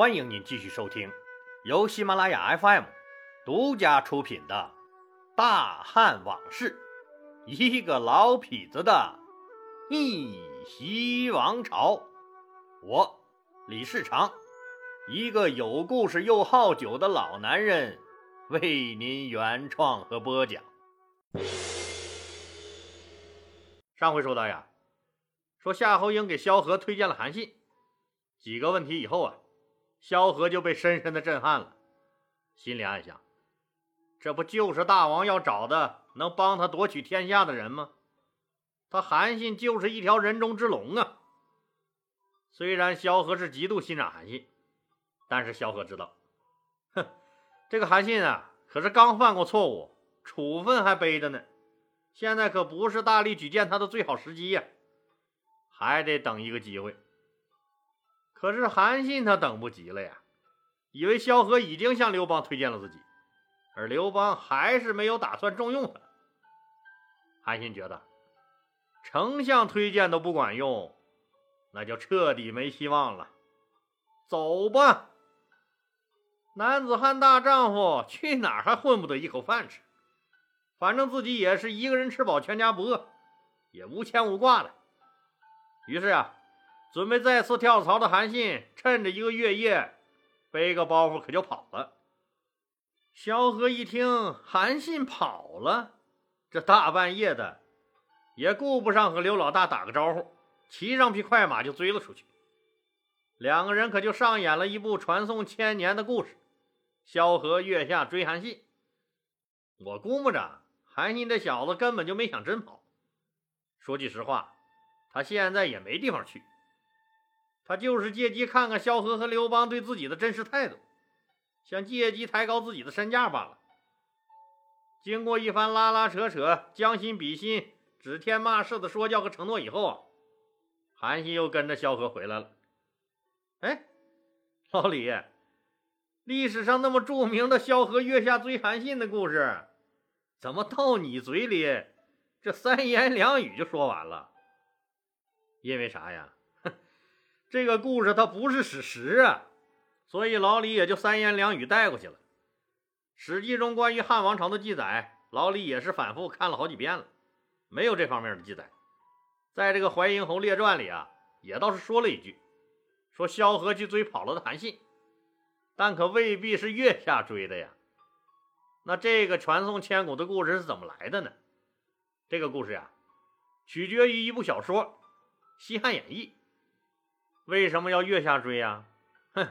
欢迎您继续收听由喜马拉雅 FM 独家出品的《大汉往事》，一个老痞子的逆袭王朝。我李世长，一个有故事又好酒的老男人，为您原创和播讲。上回说到呀，说夏侯婴给萧何推荐了韩信，几个问题以后啊，萧何就被深深的震撼了，心里暗想：这不就是大王要找的能帮他夺取天下的人吗？他韩信就是一条人中之龙啊！虽然萧何是极度欣赏韩信，但是萧何知道，哼，这个韩信啊，可是刚犯过错误，处分还背着呢。现在可不是大力举荐他的最好时机呀，还得等一个机会。可是韩信他等不及了呀，以为萧何已经向刘邦推荐了自己，而刘邦还是没有打算重用他。韩信觉得丞相推荐都不管用，那就彻底没希望了。走吧，男子汉大丈夫，去哪儿还混不得一口饭吃？反正自己也是一个人吃饱全家不饿，也无牵无挂的。于是啊，准备再次跳槽的韩信，趁着一个月夜，背个包袱可就跑了。萧何一听韩信跑了，这大半夜的，也顾不上和刘老大打个招呼，骑上匹快马就追了出去。两个人可就上演了一部传颂千年的故事：萧何月下追韩信。我估摸着。韩信这小子根本就没想真跑。说句实话，他现在也没地方去，他就是借机看看萧何和刘邦对自己的真实态度，想借机抬高自己的身价罢了。经过一番拉拉扯扯、将心比心、指天骂世的说教和承诺以后啊，韩信又跟着萧何回来了。哎，老李，历史上那么著名的萧何月下追韩信的故事。怎么到你嘴里，这三言两语就说完了？因为啥呀？这个故事它不是史实啊，所以老李也就三言两语带过去了。《史记》中关于汉王朝的记载，老李也是反复看了好几遍了，没有这方面的记载。在这个《淮阴侯列传》里啊，也倒是说了一句，说萧何去追跑了的韩信，但可未必是月下追的呀。那这个传颂千古的故事是怎么来的呢？这个故事呀，取决于一部小说《西汉演义》。为什么要月下追呀？哼，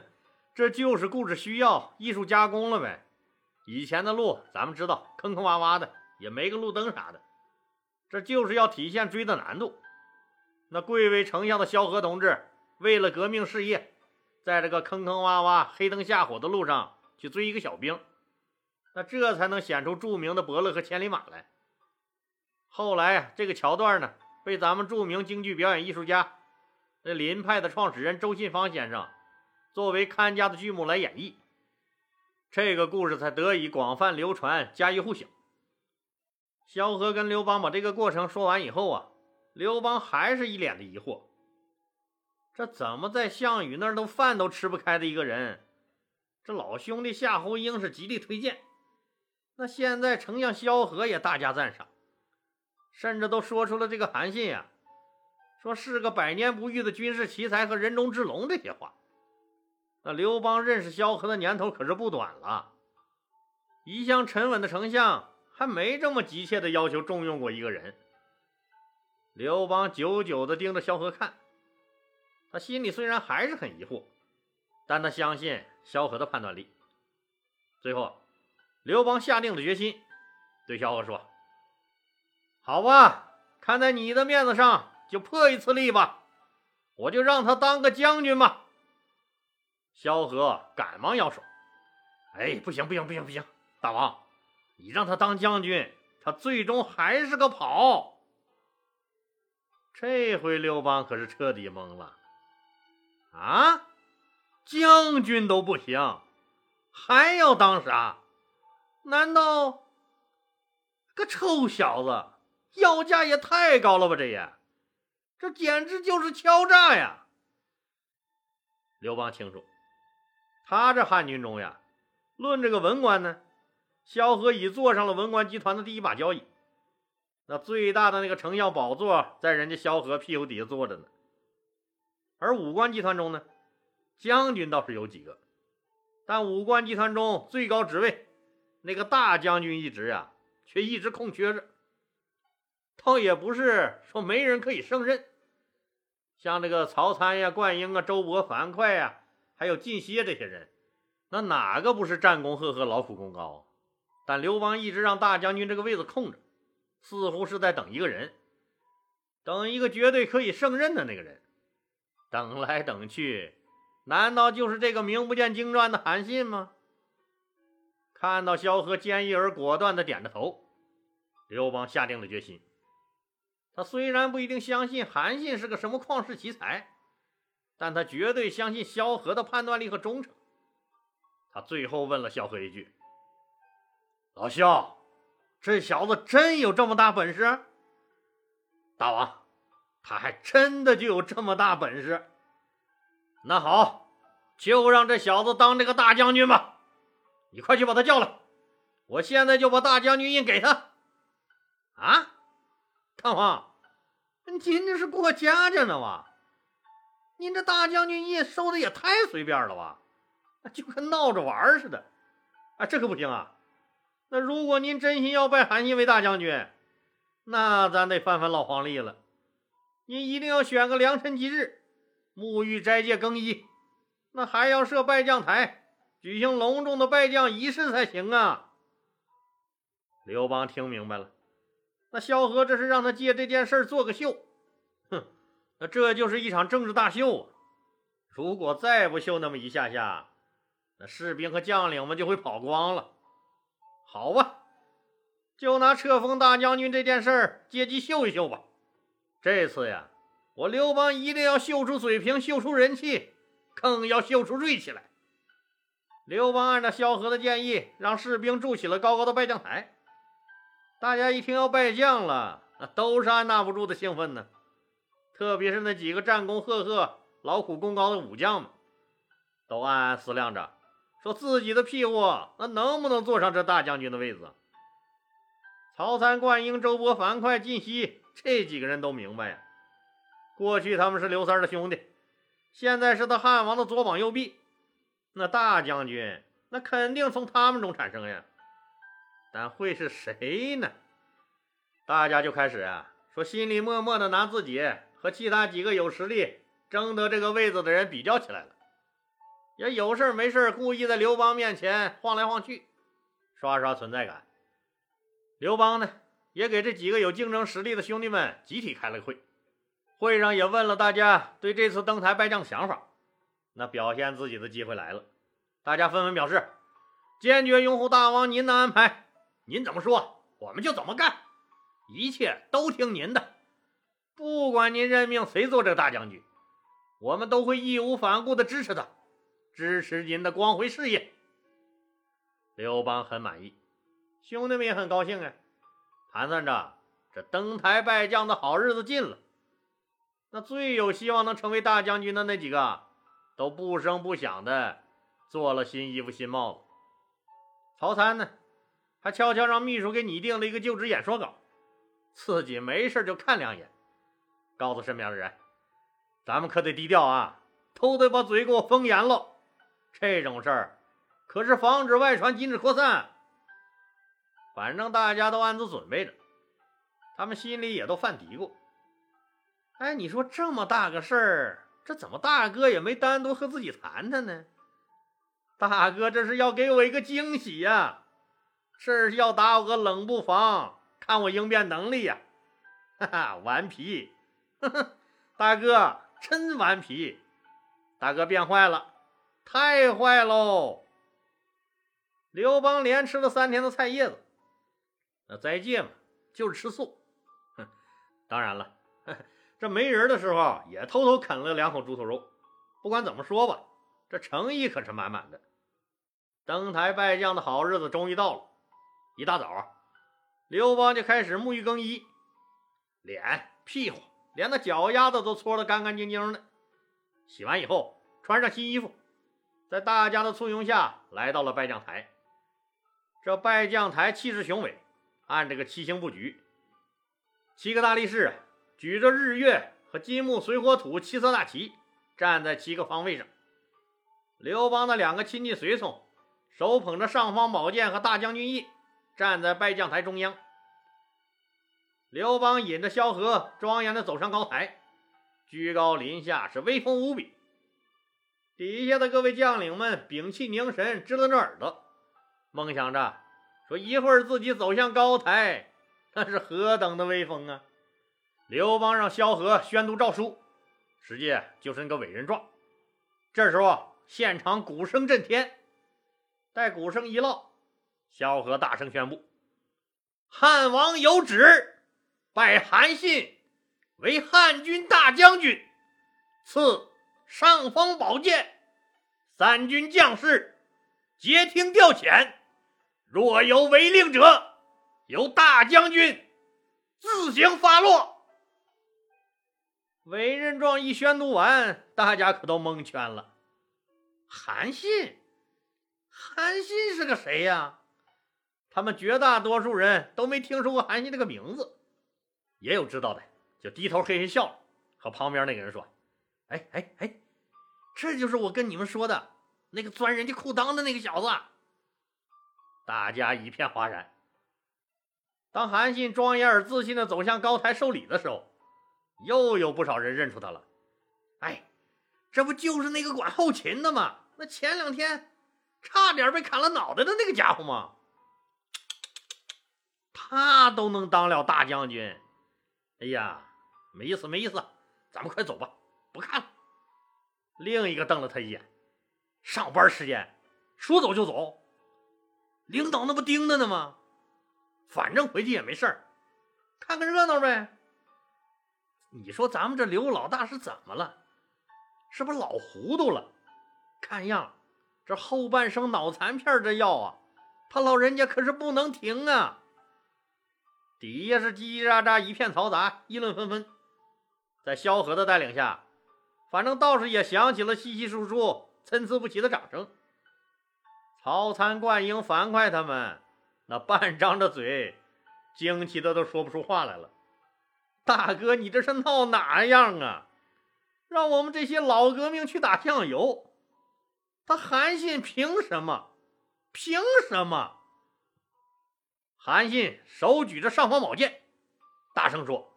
这就是故事需要，艺术加工了呗。以前的路咱们知道，坑坑洼洼的，也没个路灯啥的，这就是要体现追的难度。那贵为丞相的萧何同志，为了革命事业，在这个坑坑洼洼、黑灯瞎火的路上去追一个小兵。那这才能显出著名的伯乐和千里马来。后来这个桥段呢，被咱们著名京剧表演艺术家、那林派的创始人周信芳先生作为看家的剧目来演绎，这个故事才得以广泛流传、家喻户晓。萧何跟刘邦把这个过程说完以后啊，刘邦还是一脸的疑惑：这怎么在项羽那儿都饭都吃不开的一个人，这老兄弟夏侯婴是极力推荐？那现在丞相萧何也大加赞赏，甚至都说出了这个韩信呀，说是个百年不遇的军事奇才和人中之龙这些话。那刘邦认识萧何的年头可是不短了，一向沉稳的丞相还没这么急切的要求重用过一个人。刘邦久久的盯着萧何看，他心里虽然还是很疑惑，但他相信萧何的判断力。最后。刘邦下定了决心，对萧何说：“好吧，看在你的面子上，就破一次例吧，我就让他当个将军吧。”萧何赶忙摇手：“哎，不行，不行，不行，不行！大王，你让他当将军，他最终还是个跑。”这回刘邦可是彻底懵了：“啊，将军都不行，还要当啥？”难道个臭小子要价也太高了吧？这也，这简直就是敲诈呀！刘邦清楚，他这汉军中呀，论这个文官呢，萧何已坐上了文官集团的第一把交椅。那最大的那个丞相宝座，在人家萧何屁股底下坐着呢。而武官集团中呢，将军倒是有几个，但武官集团中最高职位那个大将军一职呀，却一直空缺着。倒也不是说没人可以胜任，像这个曹参呀、灌婴啊、周勃、樊哙呀，还有靳歇这些人，那哪个不是战功赫赫、劳苦功高？但刘邦一直让大将军这个位子空着。似乎是在等一个人，等一个绝对可以胜任的那个人。等来等去，难道就是这个名不见经传的韩信吗？看到萧何坚毅而果断的点着头，刘邦下定了决心。他虽然不一定相信韩信是个什么旷世奇才，但他绝对相信萧何的判断力和忠诚。他最后问了萧何一句：“老萧。”这小子真有这么大本事，大王，他还真的就有这么大本事。那好，就让这小子当这个大将军吧。你快去把他叫来，我现在就把大将军印给他。啊，大王，您这是过家家呢吧？您这大将军印收的也太随便了吧，就跟闹着玩似的。啊，这可不行啊！那如果您真心要拜韩信为大将军，那咱得翻翻老黄历了。您一定要选个良辰吉日，沐浴斋戒更衣，那还要设拜将台，举行隆重的拜将仪式才行啊。刘邦听明白了，那萧何这是让他借这件事做个秀，哼，那这就是一场政治大秀啊！如果再不秀那么一下下，那士兵和将领们就会跑光了。好吧，就拿册封大将军这件事儿借机秀一秀吧。这次呀，我刘邦一定要秀出水平，秀出人气，更要秀出锐气来。刘邦按照萧何的建议，让士兵筑起了高高的拜将台。大家一听要拜将了，那都是按捺不住的兴奋呢。特别是那几个战功赫赫、劳苦功高的武将们，都暗暗思量着。说自己的屁股那能不能坐上这大将军的位子？曹参、灌婴、周勃、樊哙、靳西这几个人都明白呀。过去他们是刘三的兄弟，现在是他汉王的左膀右臂，那大将军那肯定从他们中产生呀。但会是谁呢？大家就开始啊，说心里默默的拿自己和其他几个有实力争得这个位子的人比较起来了。也有事没事故意在刘邦面前晃来晃去，刷刷存在感。刘邦呢，也给这几个有竞争实力的兄弟们集体开了个会，会上也问了大家对这次登台拜将的想法。那表现自己的机会来了，大家纷纷表示坚决拥护大王您的安排，您怎么说我们就怎么干，一切都听您的，不管您任命谁做这大将军，我们都会义无反顾地支持他。支持您的光辉事业，刘邦很满意，兄弟们也很高兴啊。盘算着这登台拜将的好日子近了，那最有希望能成为大将军的那几个，都不声不响的做了新衣服、新帽子。曹参呢，还悄悄让秘书给拟定了一个就职演说稿，自己没事就看两眼，告诉身边的人：“咱们可得低调啊，都得把嘴给我封严喽。”这种事儿可是防止外传、禁止扩散。反正大家都暗自准备着，他们心里也都犯嘀咕：哎，你说这么大个事儿，这怎么大哥也没单独和自己谈谈呢？大哥这是要给我一个惊喜呀，是要打我个冷不防，看我应变能力呀！哈哈，顽皮！呵呵，大哥真顽皮，大哥变坏了。太坏喽！刘邦连吃了三天的菜叶子，那斋戒嘛，就是吃素。哼，当然了，这没人的时候也偷偷啃了两口猪头肉。不管怎么说吧，这诚意可是满满的。登台拜将的好日子终于到了。一大早，刘邦就开始沐浴更衣，脸、屁股连那脚丫子都搓得干干净净的。洗完以后，穿上新衣服。在大家的簇拥下来到了拜将台。这拜将台气势雄伟，按这个七星布局，七个大力士举着日月和金木水火土七色大旗，站在七个方位上。刘邦的两个亲近随从手捧着尚方宝剑和大将军印，站在拜将台中央。刘邦引着萧何庄严的走上高台，居高临下，是威风无比。底下的各位将领们屏气凝神，支棱着耳朵。梦想着说一会儿自己走向高台，那是何等的威风啊！刘邦让萧何宣读诏书，实际就是那个委任状。这时候现场鼓声震天，待鼓声一落，萧何大声宣布：“汉王有旨，拜韩信为汉军大将军，赐尚方宝剑，三军将士皆听调遣。”若有违令者，由大将军自行发落。委任状一宣读完，大家可都蒙圈了。韩信，韩信是个谁呀？他们绝大多数人都没听说过韩信这个名字，也有知道的，就低头嘿嘿笑了，和旁边那个人说：“哎哎哎，这就是我跟你们说的那个钻人家裤裆的那个小子。”大家一片哗然。当韩信庄严而自信地走向高台受礼的时候，又有不少人认出他了。哎，这不就是那个管后勤的吗？那前两天差点被砍了脑袋的那个家伙吗？他都能当了大将军。哎呀，没意思，没意思，咱们快走吧，不看了。另一个瞪了他一眼。上班时间，说走就走。领导那不盯着呢吗？反正回去也没事儿，看个热闹呗。你说咱们这刘老大是怎么了？是不是老糊涂了？看样这后半生脑残片这药啊，他老人家可是不能停啊！底下是叽叽喳喳一片嘈杂，议论纷纷。在萧何的带领下，反正倒是也响起了稀稀疏疏、参差不齐的掌声。曹参、灌婴、樊哙他们那半张着嘴，惊奇的都说不出话来了。大哥，你这是闹哪样啊？让我们这些老革命去打酱油，他韩信凭什么？凭什么？韩信手举着尚方宝剑，大声说：“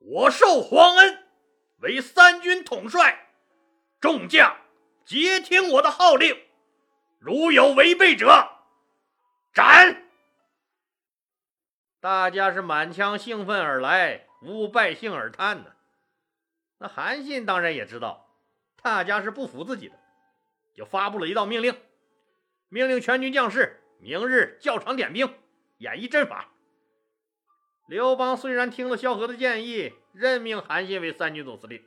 我受皇恩，为三军统帅，众将皆听我的号令。”如有违背者，斩！大家是满腔兴奋而来，无败兴而叹呢。那韩信当然也知道，大家是不服自己的，就发布了一道命令：命令全军将士明日校场点兵，演绎阵法。刘邦虽然听了萧何的建议，任命韩信为三军总司令，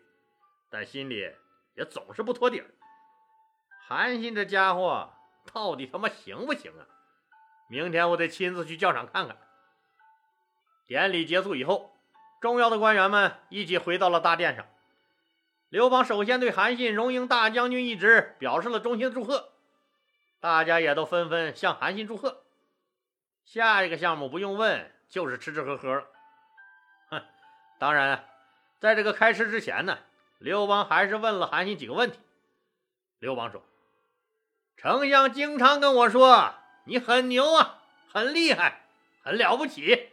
但心里也总是不托底儿。韩信这家伙。到底他妈行不行啊？明天我得亲自去教场看看。典礼结束以后，重要的官员们一起回到了大殿上。刘邦首先对韩信荣膺大将军一职表示了衷心的祝贺，大家也都纷纷向韩信祝贺。下一个项目不用问，就是吃吃喝喝了。哼，当然，在这个开吃之前呢，刘邦还是问了韩信几个问题。刘邦说。丞相经常跟我说：“你很牛啊，很厉害，很了不起。”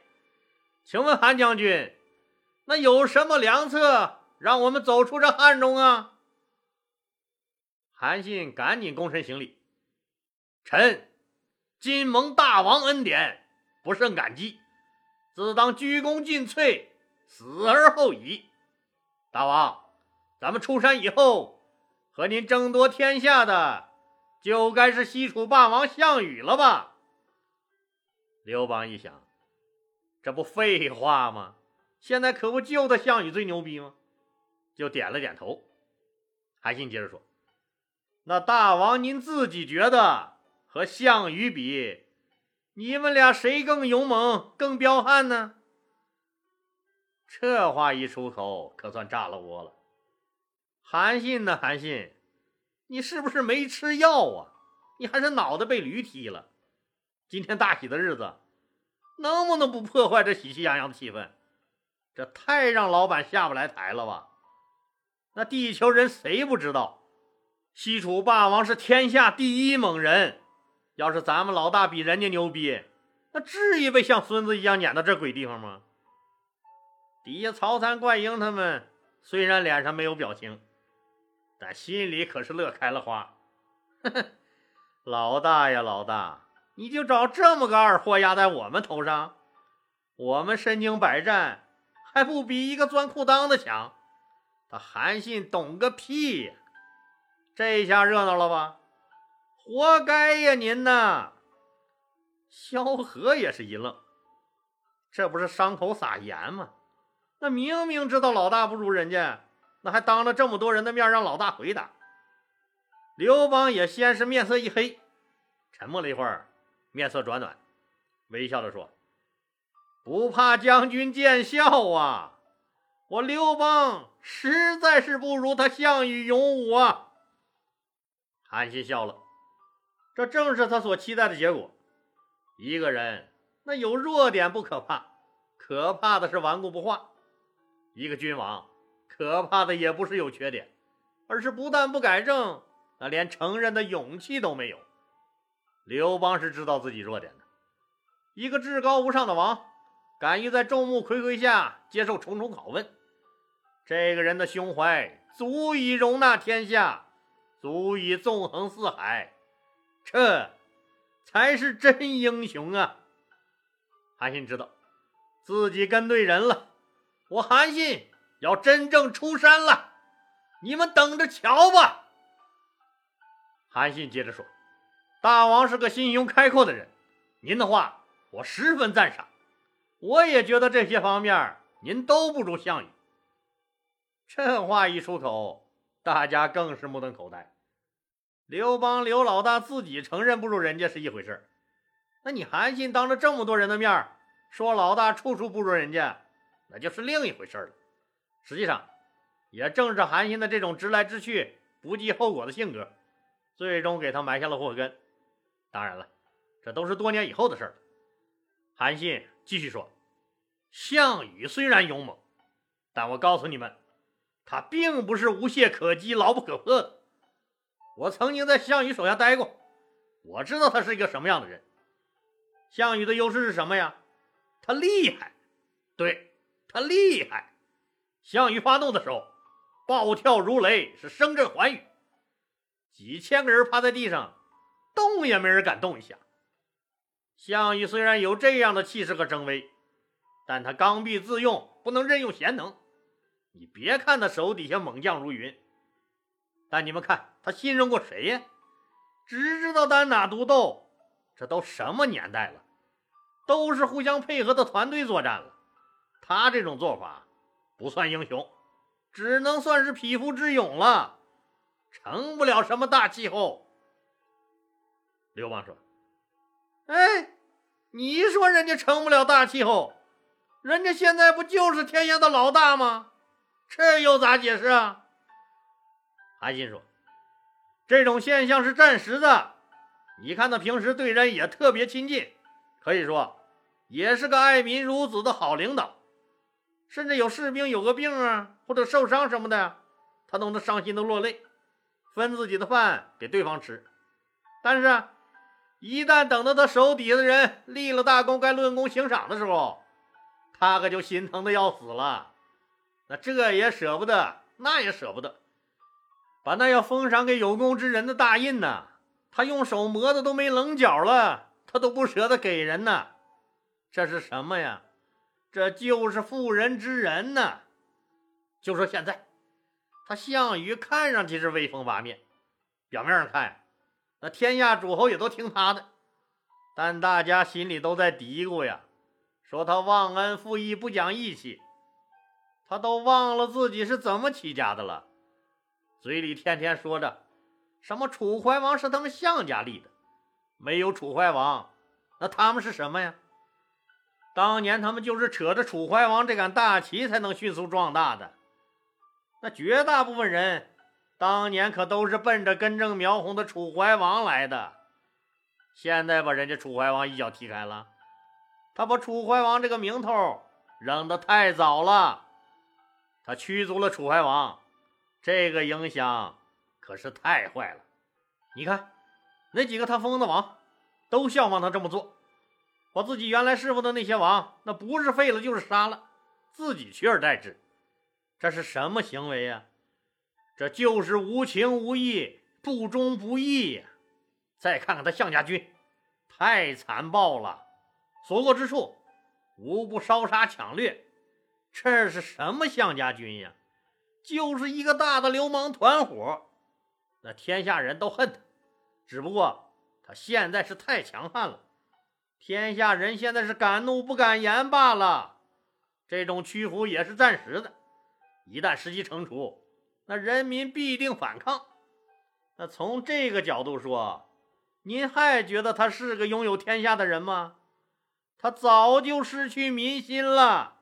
请问韩将军，那有什么良策让我们走出这汉中啊？韩信赶紧躬身行礼：“臣今蒙大王恩典，不胜感激，自当鞠躬尽瘁，死而后已。大王，咱们出山以后，和您争夺天下的。”就该是西楚霸王项羽了吧？刘邦一想，这不废话吗？现在可不就他项羽最牛逼吗？就点了点头。韩信接着说：“那大王您自己觉得和项羽比，你们俩谁更勇猛、更彪悍呢？”这话一出口，可算炸了窝了。韩信呢？韩信。你是不是没吃药啊？你还是脑袋被驴踢了？今天大喜的日子，能不能不破坏这喜气洋洋的气氛？这太让老板下不来台了吧？那地球人谁不知道，西楚霸王是天下第一猛人。要是咱们老大比人家牛逼，那至于被像孙子一样撵到这鬼地方吗？底下曹参、怪婴他们虽然脸上没有表情，但心里可是乐开了花。呵呵，老大呀，老大，你就找这么个二货压在我们头上？我们身经百战，还不比一个钻裤裆的强？他韩信懂个屁呀！这下热闹了吧？活该呀，您呐！萧何也是一愣，这不是伤口撒盐吗？那明明知道老大不如人家，那还当着这么多人的面让老大回答。刘邦也先是面色一黑，沉默了一会儿，面色转暖，微笑着说：“不怕将军见笑啊，我刘邦实在是不如他项羽勇武啊。”韩信笑了，这正是他所期待的结果。一个人那有弱点不可怕，可怕的是顽固不化。一个君王，可怕的也不是有缺点，而是不但不改正，那连承认的勇气都没有。刘邦是知道自己弱点的，一个至高无上的王，敢于在众目睽睽下接受重重拷问，这个人的胸怀足以容纳天下，足以纵横四海，这才是真英雄啊！韩信知道自己跟对人了。我韩信要真正出山了，你们等着瞧吧。韩信接着说：“大王是个心胸开阔的人，您的话我十分赞赏。我也觉得这些方面您都不如项羽。”这话一出口，大家更是目瞪口呆。刘邦刘老大自己承认不如人家是一回事那你韩信当着这么多人的面说老大处处不如人家。那就是另一回事了。实际上，也正是韩信的这种直来直去、不计后果的性格，最终给他埋下了祸根。当然了，这都是多年以后的事了。韩信继续说：“项羽虽然勇猛，但我告诉你们，他并不是无懈可击、牢不可破的。我曾经在项羽手下待过，我知道他是一个什么样的人。项羽的优势是什么呀？他厉害，对。”他厉害，项羽发怒的时候，暴跳如雷，是声震寰宇，几千个人趴在地上，动也没人敢动一下。项羽虽然有这样的气势和征威，但他刚愎自用，不能任用贤能。你别看他手底下猛将如云，但你们看他信任过谁呀？只知道单打独斗，这都什么年代了？都是互相配合的团队作战了。他这种做法不算英雄，只能算是匹夫之勇了，成不了什么大气候。刘邦说：“哎，你说人家成不了大气候，人家现在不就是天下的老大吗？这又咋解释啊？”韩信说：“这种现象是暂时的，你看他平时对人也特别亲近，可以说也是个爱民如子的好领导。”甚至有士兵有个病啊，或者受伤什么的，他都能伤心的落泪，分自己的饭给对方吃。但是，一旦等到他手底下的人立了大功，该论功行赏的时候，他可就心疼的要死了。那这也舍不得，那也舍不得，把那要封赏给有功之人的大印呢，他用手磨的都没棱角了，他都不舍得给人呢。这是什么呀？这就是妇人之仁呐！就说现在，他项羽看上去是威风八面，表面上看，那天下诸侯也都听他的，但大家心里都在嘀咕呀，说他忘恩负义、不讲义气，他都忘了自己是怎么起家的了，嘴里天天说着什么楚怀王是他们项家立的，没有楚怀王，那他们是什么呀？当年他们就是扯着楚怀王这杆大旗才能迅速壮大的，那绝大部分人当年可都是奔着根正苗红的楚怀王来的，现在把人家楚怀王一脚踢开了，他把楚怀王这个名头扔得太早了，他驱逐了楚怀王，这个影响可是太坏了。你看，那几个他封的王，都效仿他这么做，把自己原来侍奉的那些王，那不是废了就是杀了，自己取而代之，这是什么行为呀？这就是无情无义、不忠不义呀！再看看他项家军，太残暴了，所过之处无不烧杀抢掠。这是什么项家军呀？就是一个大的流氓团伙。那天下人都恨他，只不过他现在是太强悍了，天下人现在是敢怒不敢言罢了。这种屈服也是暂时的，一旦时机成熟。那人民必定反抗。那从这个角度说，您还觉得他是个拥有天下的人吗？他早就失去民心了。